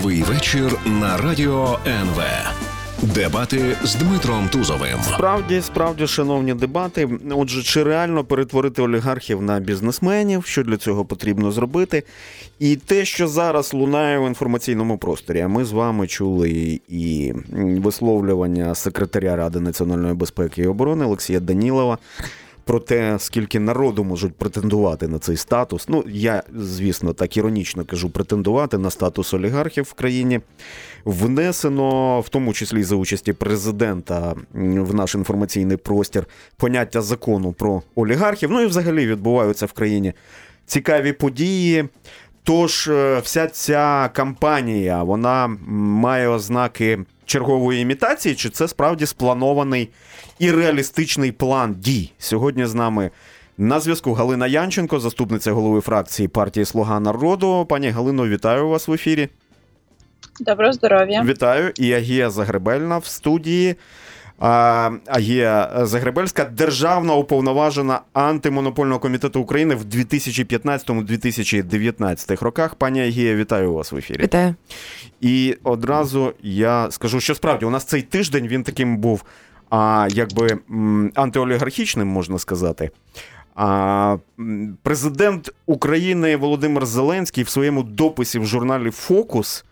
Судовий вечір на радіо НВ. Дебати з Дмитром Тузовим. Справді, справді, шановні дебати. Отже, чи реально перетворити олігархів на бізнесменів? Що для цього потрібно зробити? І те, що зараз лунає в інформаційному просторі. А ми з вами чули і висловлювання секретаря Ради національної безпеки і оборони Олексія Данілова про те, скільки народу можуть претендувати на цей статус. Ну, я, звісно, так іронічно кажу, претендувати на статус олігархів в країні. Внесено, в тому числі за участі президента в наш інформаційний простір, поняття закону про олігархів. Ну і взагалі відбуваються в країні цікаві події. Тож, е, вся ця кампанія вона має ознаки чергової імітації, чи це справді спланований і реалістичний план дій? Сьогодні з нами на зв'язку Галина Янченко, заступниця голови фракції партії Слуга народу. Пані Галино, вітаю вас в ефірі. Доброго здоров'я. Вітаю. І Агія Загребельна в студії. Агія Загребельська, державна уповноважена антимонопольного комітету України в 2015-2019 роках. Пані Агія, вітаю вас в ефірі. Вітаю. І одразу я скажу, що справді у нас цей тиждень він таким був а, якби антиолігархічним, можна сказати. А, Президент України Володимир Зеленський в своєму дописі в журналі Фокус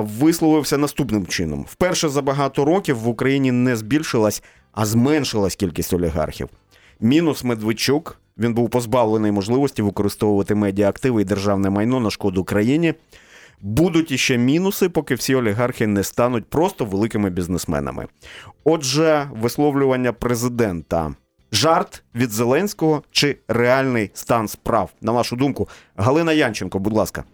висловився наступним чином: вперше за багато років в Україні не збільшилась, а зменшилась кількість олігархів. Мінус Медведчук. Він був позбавлений можливості використовувати медіаактиви і державне майно на шкоду країні. Будуть іще мінуси, поки всі олігархи не стануть просто великими бізнесменами. Отже, висловлювання президента. Жарт від Зеленського чи реальний стан справ? На вашу думку, Галина Янченко, будь ласка.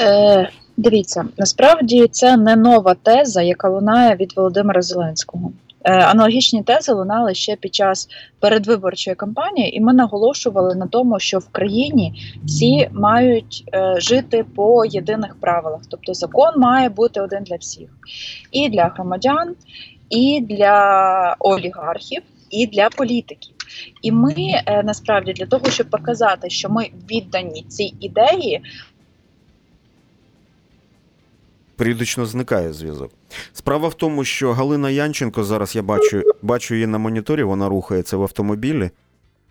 Е, Дивіться, насправді це не нова теза, яка лунає від Володимира Зеленського. Е, Аналогічні тези лунали ще під час передвиборчої кампанії, і ми наголошували на тому, що в країні всі мають е, жити по єдиних правилах. Тобто закон має бути один для всіх, і для громадян, і для олігархів, і для політиків. І ми е, насправді для того, щоб показати, що ми віддані цій ідеї, періодично зникає зв'язок. Справа в тому, що Галина Янченко зараз я бачу бачу її на моніторі, вона рухається в автомобілі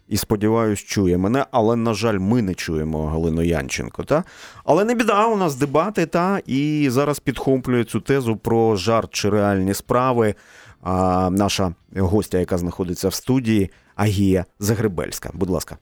і, сподіваюсь, чує мене, але, на жаль, ми не чуємо Галину Янченко. Та? Але не біда, у нас дебати, та, і зараз підхоплює цю тезу про жарт чи реальні справи. А, Наша гостя, яка знаходиться в студії, Агія Загребельська. Будь ласка.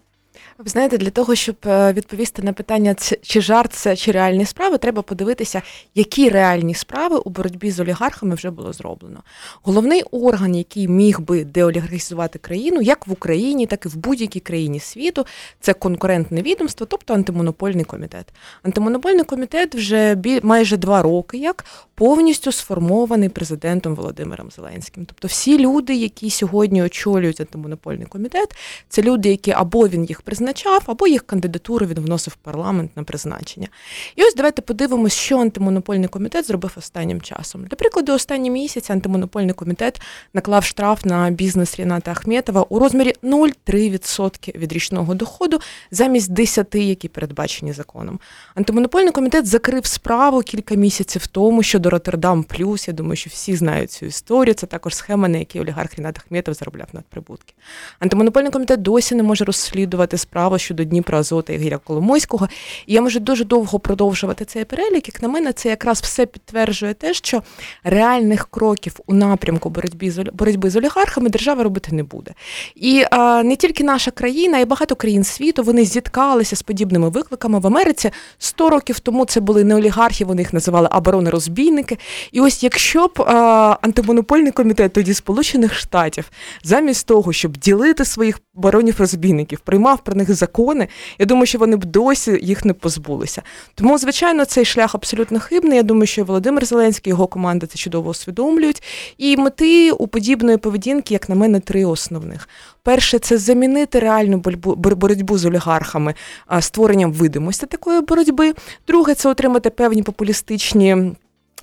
Ви знаєте, для того, щоб е, відповісти на питання, чи жарт це чи реальні справи, треба подивитися, які реальні справи у боротьбі з олігархами вже було зроблено. Головний орган, який міг би деолігархізувати країну, як в Україні, так і в будь-якій країні світу, це конкурентне відомство, тобто антимонопольний комітет. Антимонопольний комітет вже майже два роки як повністю сформований президентом Володимиром Зеленським. Тобто, всі люди, які сьогодні очолюють антимонопольний комітет, це люди, які або він їх призначав, або їх кандидатуру він вносив в парламент на призначення. І ось давайте подивимось, що антимонопольний комітет зробив останнім часом. Для прикладу, останній місяць антимонопольний комітет наклав штраф на бізнес Ріната Ахметова у розмірі 0,3% від річного доходу замість 10, які передбачені законом. Антимонопольний комітет закрив справу кілька місяців тому щодо Роттердам Плюс. Я думаю, що всі знають цю історію. Це також схема, на якій олігарх Рінат Ахметов заробляв надприбутки. Антимонопольний комітет досі не може розслідувати справу щодо Дніпра Азота Ігоря Коломойського. І я можу дуже довго продовжувати цей перелік. Як на мене, це якраз все підтверджує те, що реальних кроків у напрямку боротьби з боротьби з олігархами держава робити не буде. І а, не тільки наша країна, й багато країн світу вони зіткалися з подібними викликами в Америці 100 років тому. Це були не олігархи, вони їх називали оборони розбійники. І ось якщо б а, антимонопольний комітет тоді Сполучених Штатів замість того, щоб ділити своїх баронів розбійників, приймав про них закони. Я думаю, що вони б досі їх не позбулися. Тому, звичайно, цей шлях абсолютно хибний. Я думаю, що Володимир Зеленський, його команда це чудово усвідомлюють. І мети у подібної поведінки, як на мене, три основних. Перше, це замінити реальну боротьбу з олігархами створенням видимості такої боротьби. Друге, це отримати певні популістичні.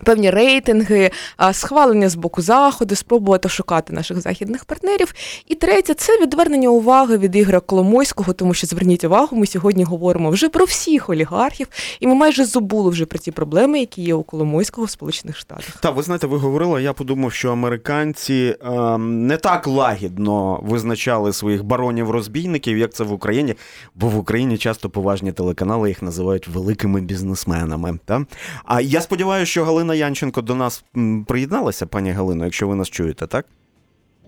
Певні рейтинги, схвалення з боку заходу, спробувати шукати наших західних партнерів. І третє це відвернення уваги від Ігоря Коломойського, тому що зверніть увагу, ми сьогодні говоримо вже про всіх олігархів, і ми майже забули вже про ті проблеми, які є у Коломойського в Сполучених Штатах. Та ви знаєте, ви говорили. Я подумав, що американці е, не так лагідно визначали своїх баронів-розбійників, як це в Україні, бо в Україні часто поважні телеканали їх називають великими бізнесменами. Та? А я сподіваюся, що Галина Янченко до нас приєдналася, пані Галино, якщо ви нас чуєте, так?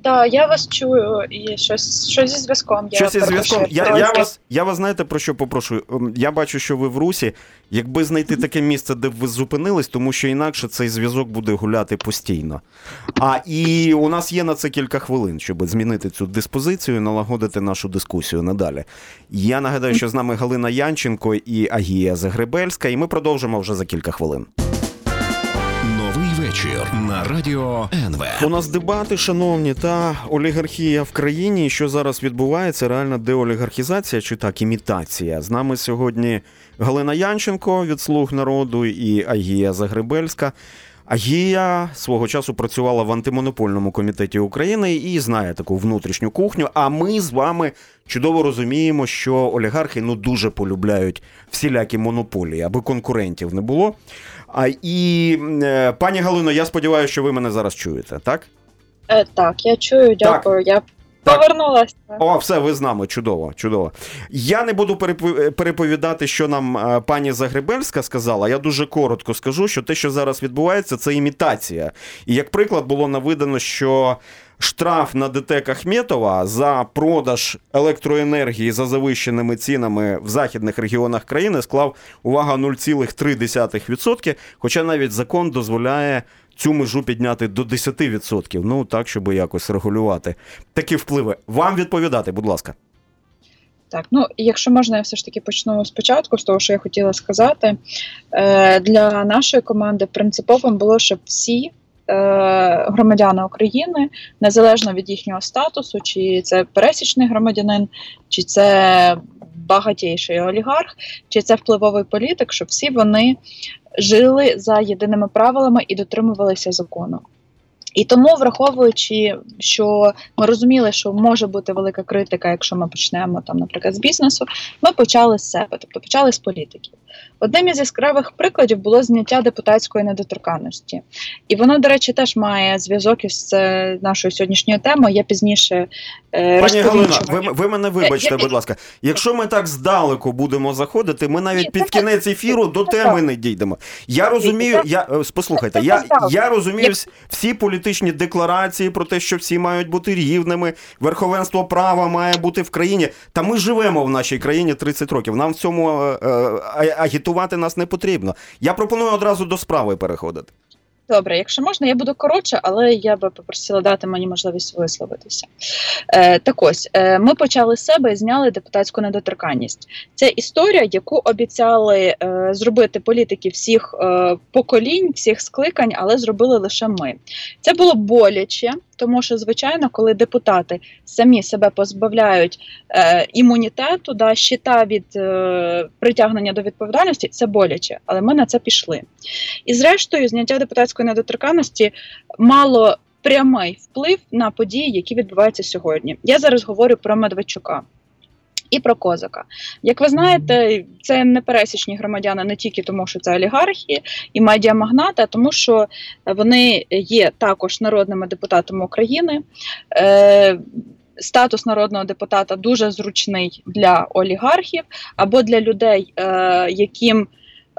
Так, я вас чую і щось, щось зі зв'язком. Щось із зв'язком. Я, я, вас, я вас знаєте про що попрошу? Ем, Я бачу, що ви в Русі. Якби знайти таке місце, де б ви зупинились, тому що інакше цей зв'язок буде гуляти постійно. А і у нас є на це кілька хвилин, щоб змінити цю диспозицію і налагодити нашу дискусію надалі. Я нагадаю, що з нами Галина Янченко і Агія Загребельська, і ми продовжимо вже за кілька хвилин. Вечір на радіо НВ. У нас дебати, шановні, та олігархія в країні. Що зараз відбувається? Реальна деолігархізація чи так, імітація. З нами сьогодні Галина Янченко від Слуг народу і Агія Загребельська. Агія свого часу працювала в антимонопольному комітеті України і знає таку внутрішню кухню. А ми з вами чудово розуміємо, що олігархи ну дуже полюбляють всілякі монополії, аби конкурентів не було. А і е, пані Галино, я сподіваюся, що ви мене зараз чуєте, так? Е, так, я чую, дякую. Я Так. повернулася. О, все, ви з нами. Чудово, чудово. Я не буду переповідати, що нам е, пані Загребельська сказала. Я дуже коротко скажу, що те, що зараз відбувається, це імітація. І як приклад було наведено, що. Штраф на ДТЕК Ахметова за продаж електроенергії за завищеними цінами в західних регіонах країни склав увага 0,3%, хоча навіть закон дозволяє цю межу підняти до 10%. Ну так, щоб якось регулювати такі впливи. Вам відповідати, будь ласка. Так, ну якщо можна, я все ж таки почну спочатку з того, що я хотіла сказати. Е, для нашої команди принциповим було, щоб всі. е, Громадяни України незалежно від їхнього статусу, чи це пересічний громадянин, чи це багатійший олігарх, чи це впливовий політик, щоб всі вони жили за єдиними правилами і дотримувалися закону. І тому, враховуючи, що ми розуміли, що може бути велика критика, якщо ми почнемо там, наприклад, з бізнесу, ми почали з себе, тобто почали з політиків. Одним із яскравих прикладів було зняття депутатської недоторканності, і воно, до речі, теж має зв'язок із е, нашою сьогоднішньою темою. Я пізніше е, Пані Галина, ви, ви мене вибачте, Я- будь ласка. Якщо ми так здалеку будемо заходити, ми навіть під кінець ефіру до теми не дійдемо. Я розумію, я е, послухайте, я, я розумію всі політичні декларації про те, що всі мають бути рівними, верховенство права має бути в країні. Та ми живемо в нашій країні 30 років. Нам в цьому е, е, агітувати нас не потрібно. Я пропоную одразу до справи переходити. Добре, якщо можна, я буду коротше, але я би попросила дати мені можливість висловитися. Е, так ось, е, ми почали з себе і зняли депутатську недоторканність. Це історія, яку обіцяли е, зробити політики всіх е, поколінь, всіх скликань, але зробили лише ми. Це було боляче, тому що, звичайно, коли депутати самі себе позбавляють е, імунітету, да, щита від е, притягнення до відповідальності, це боляче, але ми на це пішли. І зрештою, зняття депутатської недоторканності мало прямий вплив на події, які відбуваються сьогодні. Я зараз говорю про Медведчука. І про козака. Як ви знаєте, це не пересічні громадяни не тільки тому, що це олігархи і медіамагнати, а тому, що вони є також народними депутатами України. Е, Статус народного депутата дуже зручний для олігархів або для людей, е, яким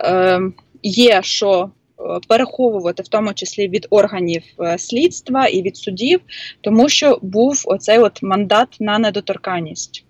е, є що переховувати, в тому числі від органів слідства і від судів, тому що був оцей от мандат на недоторканність.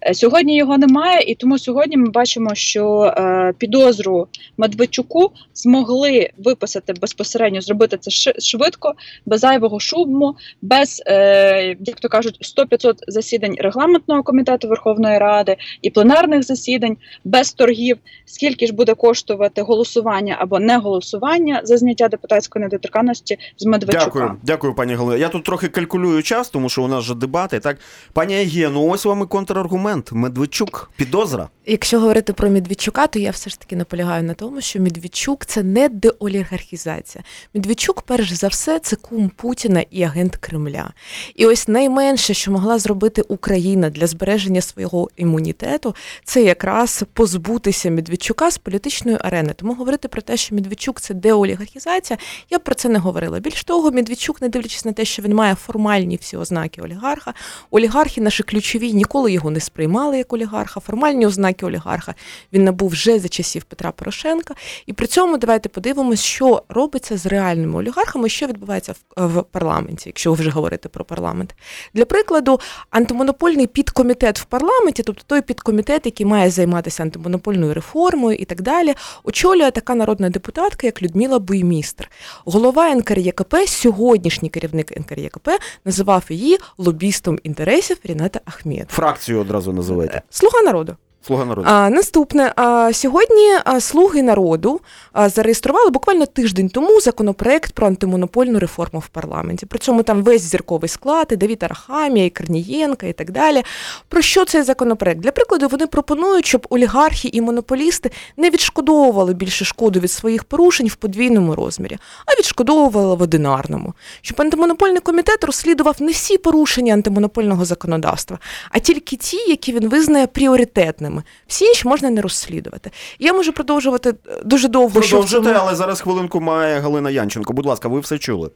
Е, Сьогодні його немає, і тому сьогодні ми бачимо, що е, підозру Медведчуку змогли виписати безпосередньо, зробити це швидко, без зайвого шуму, без, е, як то кажуть, 100-500 засідань регламентного комітету Верховної Ради і пленарних засідань, без торгів, скільки ж буде коштувати голосування або не голосування за зняття депутатської недоторканності з Медведчука. Дякую, дякую, пані Галина. Я тут трохи калькулюю час, тому що у нас же дебати. Так, пані Агія, ну ось вам і контраргумент. Медведчук, підозра. Якщо говорити про Медведчука, то я все ж таки наполягаю на тому, що Медведчук це не деолігархізація. Медведчук, перш за все, це кум Путіна і агент Кремля. І ось найменше, що могла зробити Україна для збереження свого імунітету, це якраз позбутися Медведчука з політичної арени. Тому говорити про те, що Медведчук це деолігархізація, я про це не говорила. Більш того, Медведчук, не дивлячись на те, що він має формальні всі ознаки олігарха, олігархи наші ключові ніколи його не сприймали як олігарха. Формальні ознаки олігарха він набув вже за часів Петра Порошенка. І при цьому давайте подивимось, що робиться з реальними олігархами, що відбувається в парламенті, якщо вже говорити про парламент. Для прикладу, антимонопольний підкомітет в парламенті, тобто той підкомітет, який має займатися антимонопольною реформою і так далі, очолює така народна депутатка, як Людмила Буймістр. Голова НКРЄКП, сьогоднішній керівник НКРЄКП, називав її лобістом інтересів Ріната Ахмєд. Фракцію одразу називайте. Слуга народу. Слуга народу. А, наступне а, сьогодні слуги народу зареєстрували буквально тиждень тому законопроект про антимонопольну реформу в парламенті. При цьому там весь зірковий склад, і Давід Арахамія, і Корнієнка, і так далі. Про що цей законопроект? Для прикладу, вони пропонують, щоб олігархи і монополісти не відшкодовували більше шкоду від своїх порушень в подвійному розмірі, а відшкодовували в одинарному. Щоб антимонопольний комітет розслідував не всі порушення антимонопольного законодавства, а тільки ті, які він визнає пріоритетними. Всі інші можна не розслідувати. Я можу продовжувати е, дуже довго. Продовжити, цьому- але зараз хвилинку має Галина Янченко. Будь ласка, ви все чули.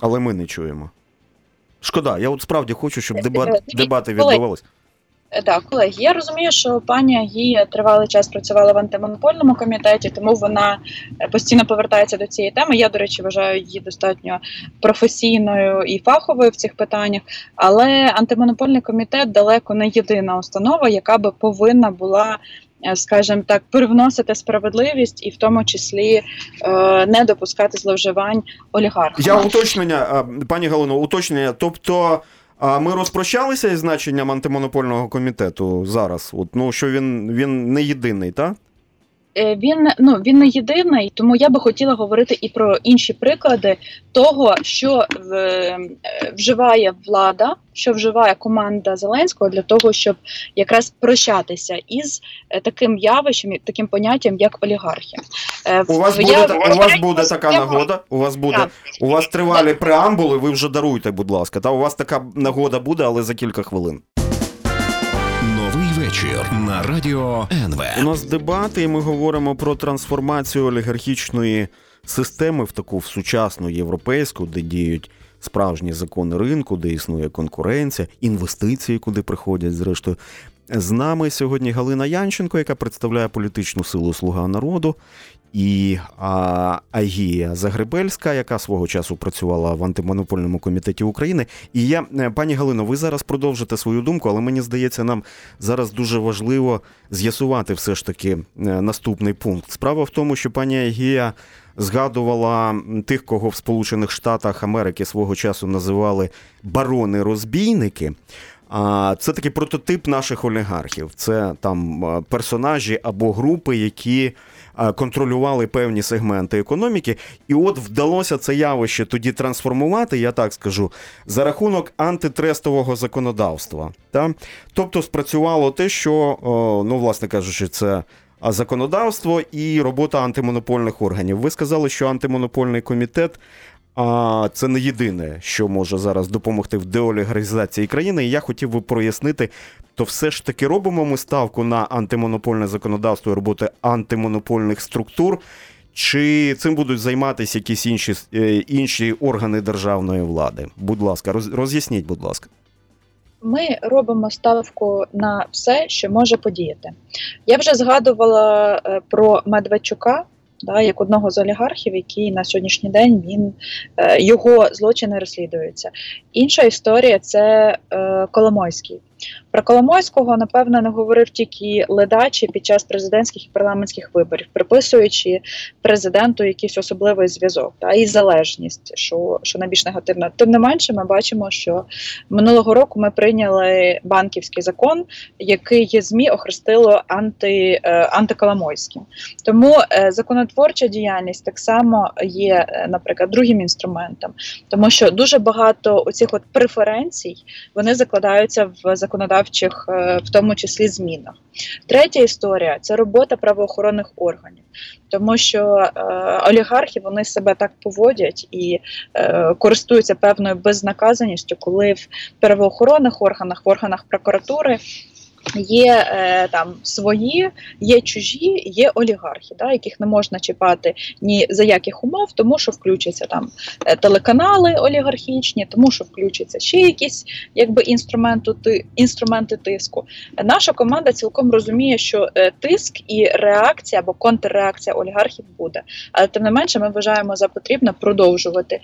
Але ми не чуємо. Шкода, я от справді хочу, щоб дебат, дебати колеги, відбувалися. Е, Так, колеги, я розумію, що пані Агія тривалий час працювала в антимонопольному комітеті, тому вона е, постійно повертається до цієї теми. Я, до речі, вважаю її достатньо професійною і фаховою в цих питаннях. Але антимонопольний комітет далеко не єдина установа, яка би повинна була. е, Скажімо так, привносити справедливість і в тому числі не допускати зловживань олігархів. Я уточнення, пані Галино, уточнення. Тобто а, ми розпрощалися із значенням антимонопольного комітету зараз. От, ну, що він, він не єдиний, так? Е, Він ну він не єдиний, тому я би хотіла говорити і про інші приклади того, що в, е, вживає влада, що вживає команда Зеленського для того, щоб якраз прощатися із е, таким явищем, таким поняттям, як олігархи. Е, У вас я- буде, у вас буде така нагода. У вас буде. У вас тривалі преамбули, ви вже даруйте, будь ласка. Та у вас така нагода буде, але за кілька хвилин. Новий вечір на радіо НВ. У нас дебати, і ми говоримо про трансформацію олігархічної системи в таку в сучасну європейську, де діють справжні закони ринку, де існує конкуренція, інвестиції, куди приходять, зрештою. З нами сьогодні Галина Янченко, яка представляє політичну силу Слуга народу, і Агія Загребельська, яка свого часу працювала в антимонопольному комітеті України. І я, е, пані Галино, ви зараз продовжите свою думку, але мені здається, нам зараз дуже важливо з'ясувати все ж таки е, наступний пункт. Справа в тому, що пані Агія згадувала тих, кого в Сполучених Штатах Америки свого часу називали барони-розбійники. А це такий прототип наших олігархів. Це там персонажі або групи, які контролювали певні сегменти економіки. І от вдалося це явище тоді трансформувати, я так скажу, за рахунок антитрестового законодавства. Та? Тобто спрацювало те, що, ну, власне кажучи, це а, законодавство і робота антимонопольних органів. Ви сказали, що антимонопольний комітет. А це не єдине, що може зараз допомогти в деолігаризації країни. І я хотів би прояснити, то все ж таки робимо ми ставку на антимонопольне законодавство і роботи антимонопольних структур, чи цим будуть займатися якісь інші, е, інші органи державної влади? Будь ласка, роз'ясніть, будь ласка. Ми робимо ставку на все, що може подіяти. Я вже згадувала е, про Медведчука. Да, як одного з олігархів, який на сьогоднішній день він е, його злочини розслідуються. Інша історія це е, Коломойський. Про Коломойського, напевно, не говорив тільки ледачі під час президентських і парламентських виборів, приписуючи президенту якийсь особливий зв'язок та і залежність, що, що найбільш негативно. Тим не менше, ми бачимо, що минулого року ми прийняли банківський закон, який ЗМІ охрестило анти, е, антиколомойським. Тому е, законотворча діяльність так само є, е, наприклад, другим інструментом, тому що дуже багато оцих от преференцій вони закладаються в законодавство законодавчих, е, в тому числі змінах. Третя історія це робота правоохоронних органів, тому що е, олігархи вони себе так поводять і е, користуються певною безнаказаністю, коли в правоохоронних органах, в органах прокуратури Є е, там свої, є чужі, є олігархи, да, яких не можна чіпати ні за яких умов, тому що включаться там е, телеканали олігархічні, тому що включаться ще якісь якби інструменти інструменти тиску. Наша команда цілком розуміє, що е, тиск і реакція або контрреакція олігархів буде, але тим не менше, ми вважаємо за потрібно продовжувати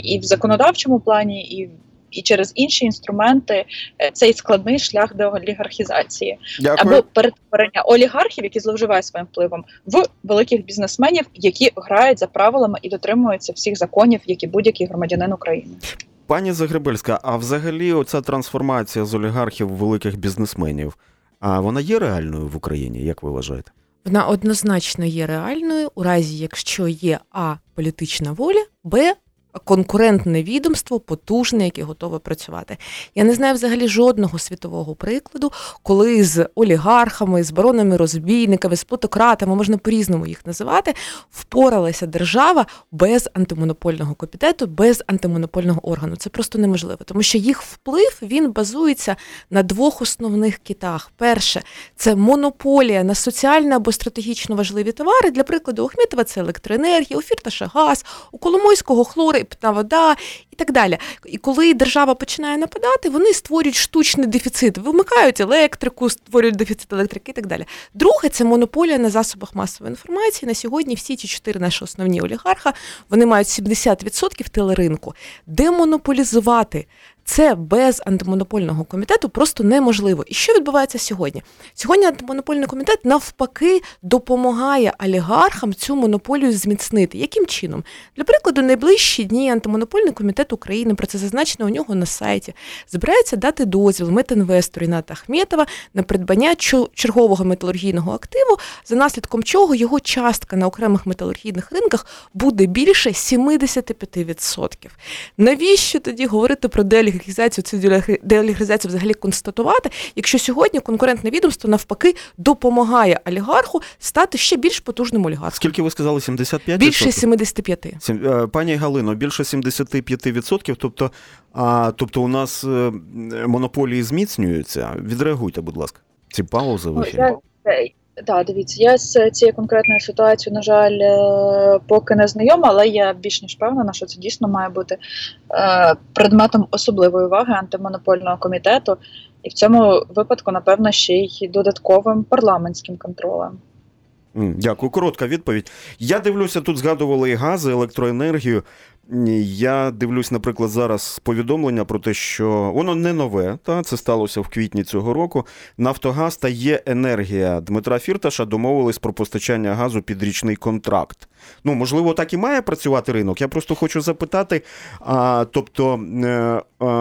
і в законодавчому плані, і в і через інші інструменти е, цей складний шлях до олігархізації Дякую. або перетворення олігархів, які зловживають своїм впливом, в великих бізнесменів, які грають за правилами і дотримуються всіх законів, як і будь-який громадянин України. Пані Загребельська, а взагалі оця трансформація з олігархів в великих бізнесменів, а вона є реальною в Україні, як ви вважаєте? Вона однозначно є реальною у разі, якщо є а політична воля, б конкурентне відомство, потужне, яке готове працювати. Я не знаю взагалі жодного світового прикладу, коли з олігархами, з баронами розбійниками, з плутократами, можна по-різному їх називати, впоралася держава без антимонопольного комітету, без антимонопольного органу. Це просто неможливо, тому що їх вплив він базується на двох основних китах. Перше, це монополія на соціально або стратегічно важливі товари. Для прикладу, у Хмітова це електроенергія, у Фірташа газ, у Коломойського хлори питна вода і так далі. І коли держава починає нападати, вони створюють штучний дефіцит, вимикають електрику, створюють дефіцит електрики і так далі. Друге, це монополія на засобах масової інформації. На сьогодні всі ці чотири наші основні олігарха вони мають 70% телеринку. Демонополізувати це без антимонопольного комітету просто неможливо. І що відбувається сьогодні? Сьогодні антимонопольний комітет навпаки допомагає олігархам цю монополію зміцнити. Яким чином? Для прикладу, найближчі дні антимонопольний комітет України про це зазначено у нього на сайті. Збирається дати дозвіл метинвестору Іната Ахметова на придбання чергового металургійного активу, за наслідком чого його частка на окремих металургійних ринках буде більше 75%. Навіщо тоді говорити про делі? Деолігархізацію, цю деолігархізацію взагалі констатувати, якщо сьогодні конкурентне відомство навпаки допомагає олігарху стати ще більш потужним олігархом. Скільки ви сказали? 75%? Більше 75. Е, пані Галино, більше 75%, тобто, а, тобто у нас е, монополії зміцнюються. Відреагуйте, будь ласка, ці паузи в ефірі. Так, дивіться, я з цією конкретною ситуацією, на жаль, е, поки не знайома, але я більш ніж впевнена, що це дійсно має бути е, предметом особливої уваги антимонопольного комітету, і в цьому випадку, напевно, ще й додатковим парламентським контролем. Дякую. Коротка відповідь. Я дивлюся, тут згадували і гази, електроенергію. Я дивлюсь, наприклад, зараз повідомлення про те, що воно не нове, та це сталося в квітні цього року. Нафтогаз та є енергія Дмитра Фірташа домовились про постачання газу під річний контракт. Ну, можливо, так і має працювати ринок. Я просто хочу запитати: а, тобто е, е,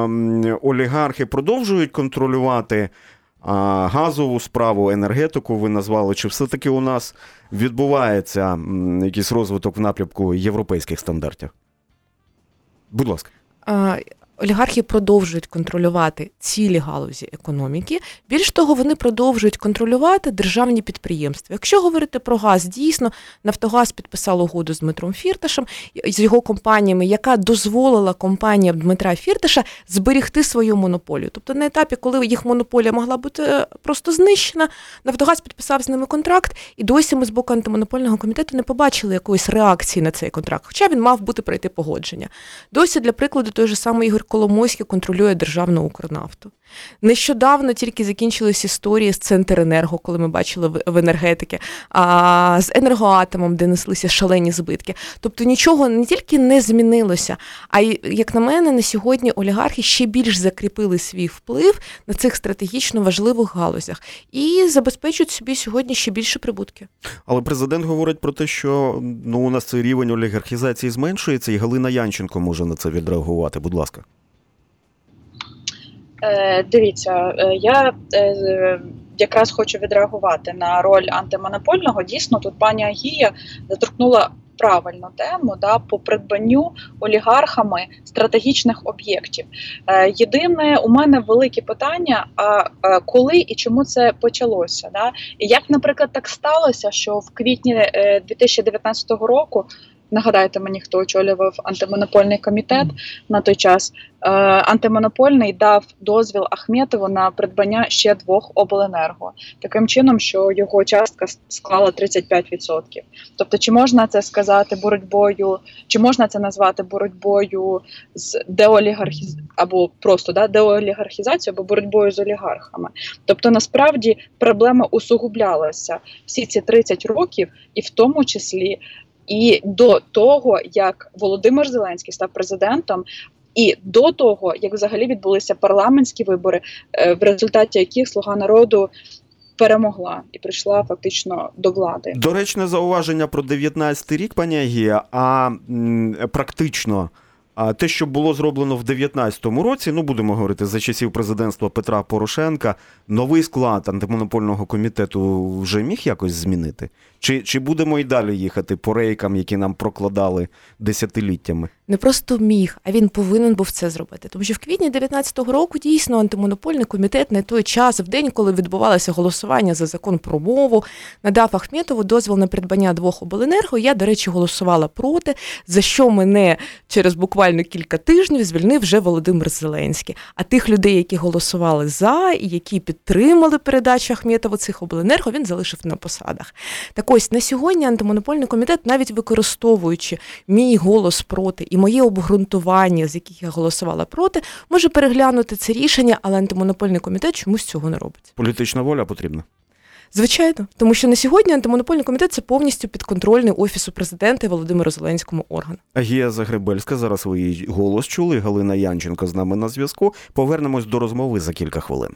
олігархи продовжують контролювати а, газову справу, енергетику ви назвали, чи все-таки у нас відбувається якийсь розвиток в напрямку європейських стандартів? Будь ласка олігархи продовжують контролювати цілі галузі економіки. Більш того, вони продовжують контролювати державні підприємства. Якщо говорити про газ, дійсно Нафтогаз підписав угоду з Дмитром Фірташем з його компаніями, яка дозволила компаніям Дмитра Фірташа зберегти свою монополію. Тобто на етапі, коли їх монополія могла бути е, просто знищена, Нафтогаз підписав з ними контракт, і досі ми з боку антимонопольного комітету не побачили якоїсь реакції на цей контракт, хоча він мав бути пройти погодження. Досі, для прикладу, той же самий Ігор Коломойський контролює державну Укрнафту. Нещодавно тільки закінчились історії з Центренерго, коли ми бачили в енергетики, а з енергоатомом, де неслися шалені збитки. Тобто нічого не тільки не змінилося, а й, як на мене, на сьогодні олігархи ще більш закріпили свій вплив на цих стратегічно важливих галузях і забезпечують собі сьогодні ще більше прибутки. Але президент говорить про те, що ну у нас цей рівень олігархізації зменшується, і Галина Янченко може на це відреагувати. Будь ласка. Е, Дивіться, е, я е, якраз хочу відреагувати на роль антимонопольного. Дійсно, тут пані Агія заторкнула правильну тему да, по придбанню олігархами стратегічних об'єктів. Е, єдине, у мене велике питання: а коли і чому це почалося? Да? І як, наприклад, так сталося, що в квітні 2019 року Нагадайте мені, хто очолював антимонопольний комітет на той час. Е, антимонопольний дав дозвіл Ахметову на придбання ще двох обленерго, таким чином, що його частка склала 35%. Тобто, чи можна це сказати боротьбою, чи можна це назвати боротьбою з деолігархіз або просто да, деолігархізацією, або боротьбою з олігархами? Тобто, насправді проблема усугублялася всі ці 30 років, і в тому числі і до того, як Володимир Зеленський став президентом. І до того, як взагалі відбулися парламентські вибори, е, в результаті яких слуга народу перемогла і прийшла фактично до влади, доречне зауваження про 19 рік, пані Агія, а м, практично а те, що було зроблено в 2019 році, ну будемо говорити за часів президентства Петра Порошенка, новий склад антимонопольного комітету вже міг якось змінити? Чи чи будемо і далі їхати по рейкам, які нам прокладали десятиліттями? Не просто міг, а він повинен був це зробити. Тому що в квітні 2019 року дійсно антимонопольний комітет на той час, в день, коли відбувалося голосування за закон про мову, надав Ахметову дозвіл на придбання двох обленерго. Я, до речі, голосувала проти, за що мене через буквально кілька тижнів звільнив вже Володимир Зеленський. А тих людей, які голосували за і які підтримали передачу Ахметову цих обленерго, він залишив на посадах. Так ось на сьогодні антимонопольний комітет, навіть використовуючи мій голос проти і моє обґрунтування, з яких я голосувала проти, може переглянути це рішення, але антимонопольний комітет чомусь цього не робить. Політична воля потрібна. Звичайно, тому що на сьогодні антимонопольний комітет це повністю підконтрольний офісу президента і Володимиру Зеленському орган. Агія Загребельська. Зараз ви її голос чули. Галина Янченко з нами на зв'язку. Повернемось до розмови за кілька хвилин.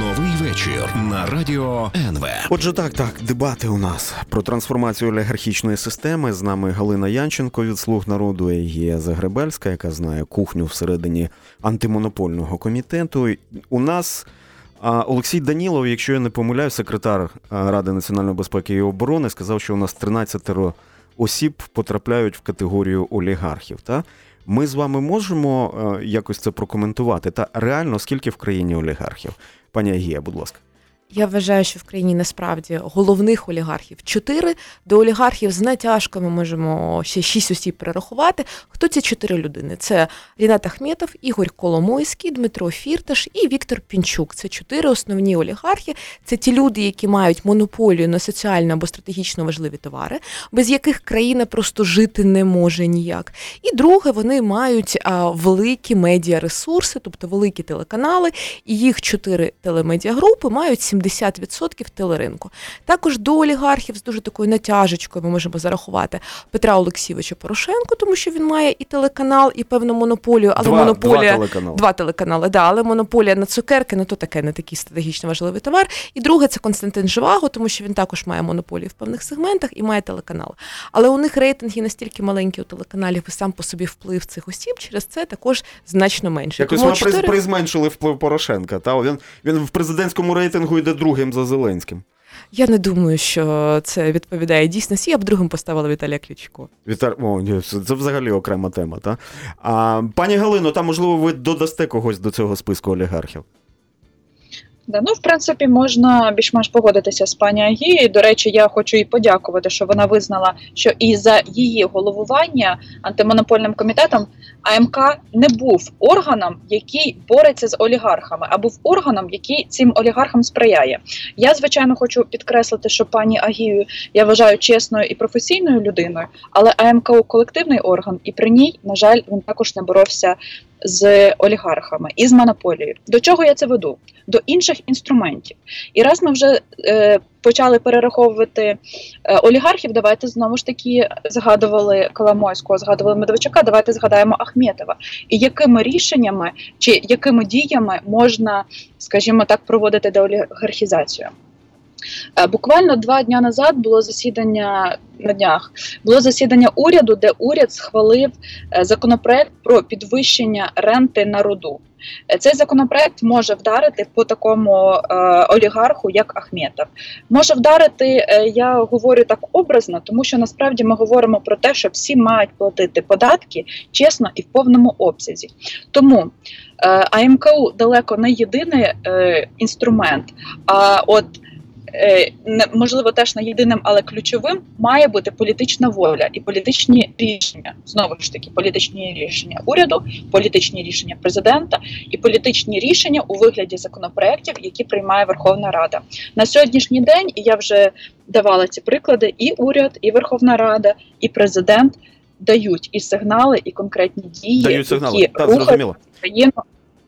Новий вечір на радіо НВ. Отже, так, так, дебати у нас про трансформацію олігархічної системи. З нами Галина Янченко від слуг народу Єгія Загребельська, яка знає кухню всередині антимонопольного комітету. У нас Олексій Данілов, якщо я не помиляю, секретар Ради національної безпеки і оборони, сказав, що у нас 13 осіб потрапляють в категорію олігархів. Та ми з вами можемо якось це прокоментувати. Та реально скільки в країні олігархів? Пані Агія, будь ласка. Я вважаю, що в країні насправді головних олігархів чотири. До олігархів з натяжками можемо ще шість осіб перерахувати. Хто ці чотири людини? Це Рінат Ахметов, Ігор Коломойський, Дмитро Фірташ і Віктор Пінчук. Це чотири основні олігархи. Це ті люди, які мають монополію на соціально або стратегічно важливі товари, без яких країна просто жити не може ніяк. І друге, вони мають великі медіаресурси, тобто великі телеканали, і їх чотири телемедіагрупи мають 70% телеринку. Також до олігархів з дуже такою натяжечкою ми можемо зарахувати Петра Олексійовича Порошенко, тому що він має і телеканал, і певну монополію, але два, монополія два телеканали. два телеканали, да, але монополія на цукерки, ну то таке не такий стратегічно важливий товар. І друге це Константин Живаго, тому що він також має монополію в певних сегментах і має телеканал. Але у них рейтинги настільки маленькі у телеканалів і сам по собі вплив цих осіб, через це також значно менше. Якось ми 4... призменшили вплив Порошенка. Та він він в президентському рейтингу йде другим за Зеленським. Я не думаю, що це відповідає дійсності. Я б другим поставила Віталія Кличко. Віталь... О, ні, це взагалі окрема тема. Та? А, Пані Галино, там, можливо, ви додасте когось до цього списку олігархів. Да, ну, в принципі, можна більш-менш погодитися з пані Агією. До речі, я хочу їй подякувати, що вона визнала, що і за її головування антимонопольним комітетом АМК не був органом, який бореться з олігархами, а був органом, який цим олігархам сприяє. Я звичайно хочу підкреслити, що пані Агію я вважаю чесною і професійною людиною, але АМК колективний орган, і при ній, на жаль, він також не боровся з олігархами і з монополією. До чого я це веду? До інших інструментів. І раз ми вже е, почали перераховувати е, олігархів, давайте знову ж таки згадували Коломойського, згадували Медведчука, давайте згадаємо Ахметова. І якими рішеннями чи якими діями можна, скажімо так, проводити деолігархізацію? Е, буквально два дні назад було засідання на днях. Було засідання уряду, де уряд схвалив е, законопроект про підвищення ренти на руду. Е, Цей законопроект може вдарити по такому олігарху, як Ахметов. Може вдарити, я говорю так образно, тому що насправді ми говоримо про те, що всі мають платити податки чесно і в повному обсязі. Тому АМКУ далеко не єдиний інструмент. А от можливо теж не єдиним, але ключовим має бути політична воля і політичні рішення. Знову ж таки, політичні рішення уряду, політичні рішення президента і політичні рішення у вигляді законопроєктів, які приймає Верховна Рада. На сьогоднішній день і я вже давала ці приклади. І уряд, і Верховна Рада, і президент дають і сигнали, і конкретні дії, Дають сигнали. які Так, рухають зрозуміло. країну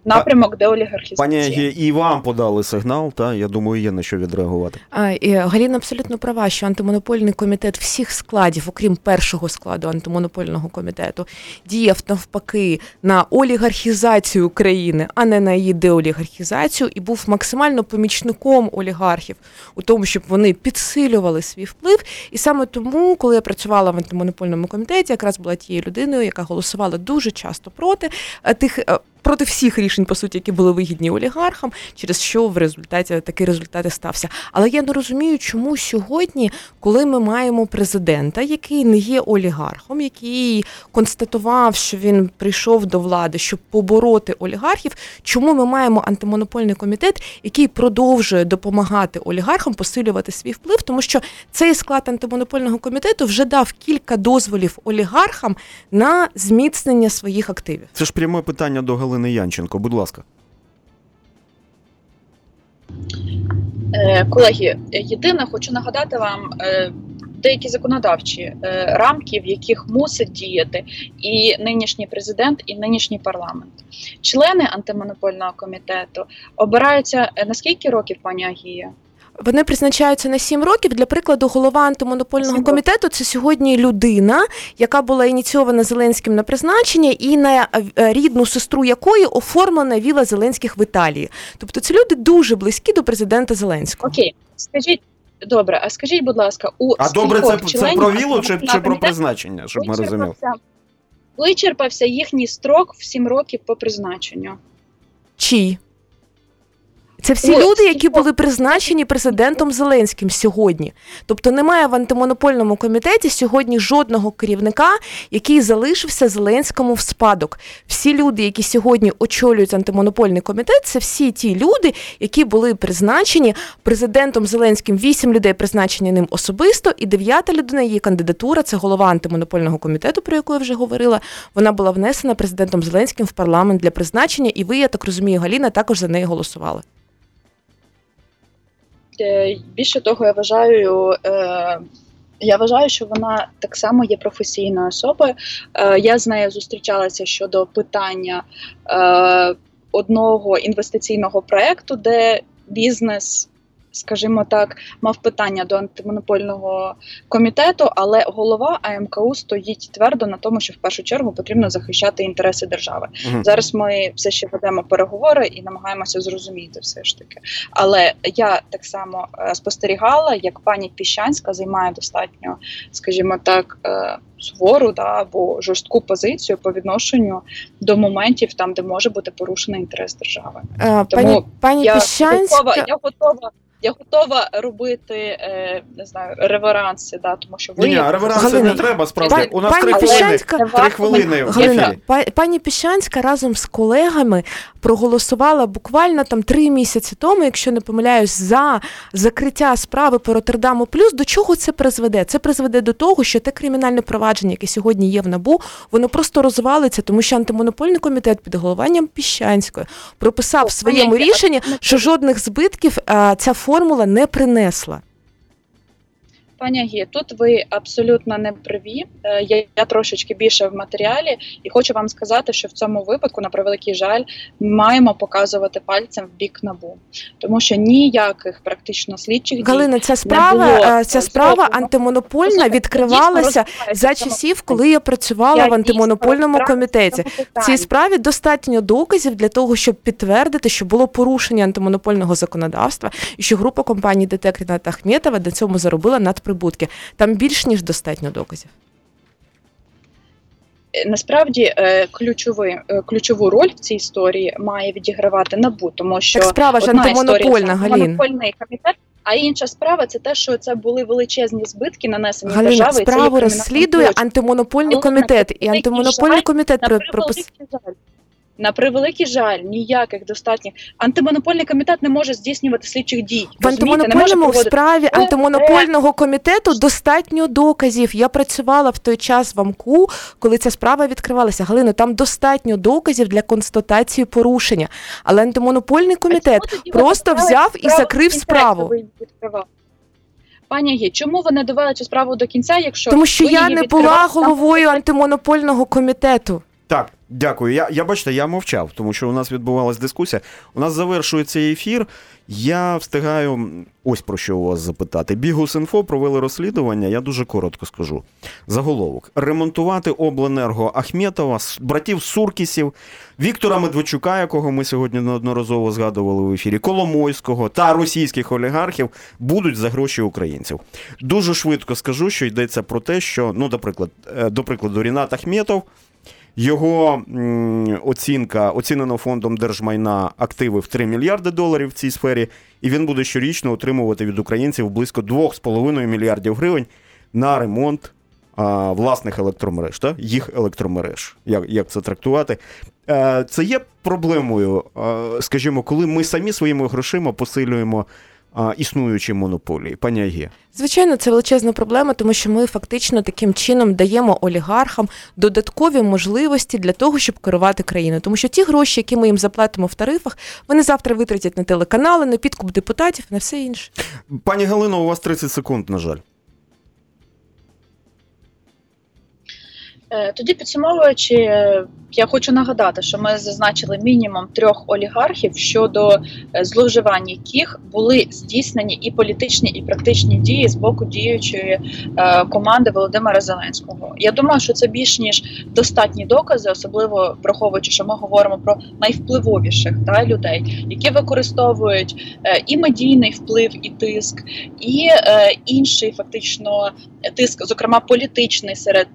напрямок деолігархізації. Пані і вам подали сигнал, та я думаю, є на що відреагувати. А, і Галіна абсолютно права, що антимонопольний комітет всіх складів, окрім першого складу антимонопольного комітету, діяв навпаки на олігархізацію країни, а не на її деолігархізацію, і був максимально помічником олігархів у тому, щоб вони підсилювали свій вплив. І саме тому, коли я працювала в антимонопольному комітеті, якраз була тією людиною, яка голосувала дуже часто проти е, тих. Проти всіх рішень, по суті, які були вигідні олігархам, через що в результаті такий результат і стався. Але я не розумію, чому сьогодні, коли ми маємо президента, який не є олігархом, який констатував, що він прийшов до влади, щоб побороти олігархів, чому ми маємо антимонопольний комітет, який продовжує допомагати олігархам посилювати свій вплив, тому що цей склад антимонопольного комітету вже дав кілька дозволів олігархам на зміцнення своїх активів. Це ж пряме питання до Галини Янченко. Будь ласка. Е, Колеги, єдине, хочу нагадати вам е, деякі законодавчі е, рамки, в яких мусить діяти і нинішній президент, і нинішній парламент. Члени антимонопольного комітету обираються на скільки років, пані Агія? Вони призначаються на 7 років. Для прикладу, голова антимонопольного комітету це сьогодні людина, яка була ініційована Зеленським на призначення, і на е, рідну сестру якої оформлена віла Зеленських в Італії. Тобто це люди дуже близькі до президента Зеленського. Окей, скажіть. Добре, а скажіть, будь ласка, у А добре, це, скількох це про вілу чи, чи про призначення, щоб ми розуміли? вичерпався, вичерпався їхній строк в 7 років по призначенню? Чий? Це всі Ось, люди, які були призначені президентом Зеленським сьогодні. Тобто немає в антимонопольному комітеті сьогодні жодного керівника, який залишився Зеленському в спадок. Всі люди, які сьогодні очолюють антимонопольний комітет, це всі ті люди, які були призначені президентом Зеленським. Вісім людей призначені ним особисто, і дев'ята людина, її кандидатура, це голова антимонопольного комітету, про яку я вже говорила. Вона була внесена президентом Зеленським в парламент для призначення, і ви, я так розумію, Галіна також за неї голосували. Е, Більше того, я вважаю. Е, я вважаю, що вона так само є професійною особою. Е, я з нею зустрічалася щодо питання одного інвестиційного проекту, де бізнес, скажімо так, мав питання до антимонопольного комітету, але голова АМКУ стоїть твердо на тому, що в першу чергу потрібно захищати інтереси держави. Мгм. Зараз ми все ще ведемо переговори і намагаємося зрозуміти все ж таки. Але я так само е, спостерігала, як пані Піщанська займає достатньо, скажімо так, е, сувору да, або жорстку позицію по відношенню до моментів, там де може бути порушений інтерес держави. Е, Тому Пані, пані Я Піщанська, готова, я готова. Я готова робити е, не знаю реверанси, да, тому що ви Ні, ні, реверанси Галина, не треба, справді. пані- У нас пані три хвилини. Три хвилини в Галина, ефірі. пані Піщанська разом з колегами проголосувала буквально там три місяці тому, якщо не помиляюсь, за закриття справи по Роттердаму Плюс. До чого це призведе? Це призведе до того, що те кримінальне провадження, яке сьогодні є в набу, воно просто розвалиться, тому що антимонопольний комітет під головуванням Піщанської прописав в своєму рішенні, що жодних збитків а, ця формула не принесла. Пані Агі, тут ви абсолютно не праві. Е, Я, я трошечки більше в матеріалі, і хочу вам сказати, що в цьому випадку, на превеликий жаль, маємо показувати пальцем в бік набу, тому що ніяких практично слідчих дій Галина, ця справа, було е, ця справа антимонопольна відкривалася за часів, коли я працювала Я в антимонопольному комітеті. в цій справі достатньо доказів для того, щоб підтвердити, що було порушення антимонопольного законодавства, і що група компаній Детекріна та Ахметова на цьому заробила надприбутки. Там більш ніж достатньо доказів. е, насправді е, ключовий, е, ключову роль в цій історії має відігравати набу, тому що Так справа ж антимонопольна, Галін. антимонопольний комітет. А інша справа це те, що це були величезні збитки, нанесені Галина, держави. і це справу розслідує антимонопольний комітет, і антимонопольний комітет пропис... На превеликий жаль, ніяких достатніх. Антимонопольний комітет не може здійснювати слідчих дій. В антимонопольному в справі антимонопольного комітету достатньо доказів. Я працювала в той час в АМКУ, коли ця справа відкривалася. Галино, там достатньо доказів для констатації порушення. Але антимонопольний комітет просто взяв і закрив справу. Пані Гі, чому ви не довели цю справу до кінця, якщо Тому що ви я її не була головою антимонопольного комітету. Так, дякую. Я, я бачите, я мовчав, тому що у нас відбувалась дискусія. У нас завершується ефір. Я встигаю ось про що у вас запитати. Бігус.Інфо провели розслідування. Я дуже коротко скажу. Заголовок: ремонтувати обленерго Ахметова, братів Суркісів, Віктора Медведчука, якого ми сьогодні неодноразово згадували в ефірі, Коломойського та російських олігархів будуть за гроші українців. Дуже швидко скажу, що йдеться про те, що, ну, до прикладу, до прикладу, Рінат Ахметов. Його оцінка оцінено фондом держмайна активи в 3 мільярди доларів в цій сфері, і він буде щорічно отримувати від українців близько 2,5 мільярдів гривень на ремонт а, власних електромереж, та? їх електромереж. Як, як це трактувати? Е, це є проблемою, е, скажімо, коли ми самі своїми грошима посилюємо існуючі монополії. Пані Агі. Звичайно, це величезна проблема, тому що ми фактично таким чином даємо олігархам додаткові можливості для того, щоб керувати країною. Тому що ті гроші, які ми їм заплатимо в тарифах, вони завтра витратять на телеканали, на підкуп депутатів, на все інше. Пані Галино, у вас 30 секунд, на жаль. Е, Тоді підсумовуючи, е, я хочу нагадати, що ми зазначили мінімум трьох олігархів, щодо е, зловживань яких були здійснені і політичні, і практичні дії з боку діючої е, команди Володимира Зеленського. Я думаю, що це більш ніж достатні докази, особливо враховуючи, що ми говоримо про найвпливовіших та, людей, які використовують е, і медійний вплив, і тиск, і інший фактично тиск, зокрема політичний серед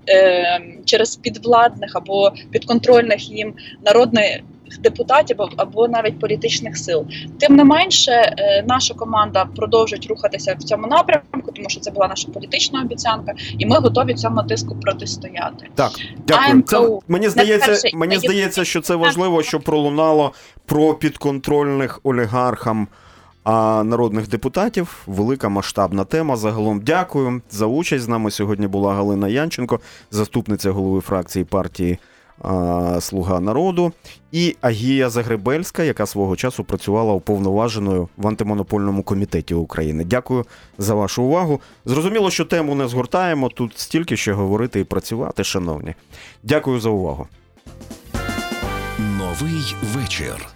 через підвладних або підконтрольних їм народних депутатів або- навіть політичних сил. Тим не менше, е, наша команда продовжить рухатися в цьому напрямку, тому що це була наша політична обіцянка, і ми готові цьому тиску протистояти. Так, дякую. АМКУ. Це, мені здається, мені здається, що це важливо, що пролунало про підконтрольних олігархам а, народних депутатів. Велика масштабна тема. Загалом дякую за участь. З нами сьогодні була Галина Янченко, заступниця голови фракції партії. Слуга народу і Агія Загребельська, яка свого часу працювала уповноваженою в антимонопольному комітеті України. Дякую за вашу увагу. Зрозуміло, що тему не згортаємо. Тут стільки ще говорити і працювати, шановні. Дякую за увагу. Новий вечір.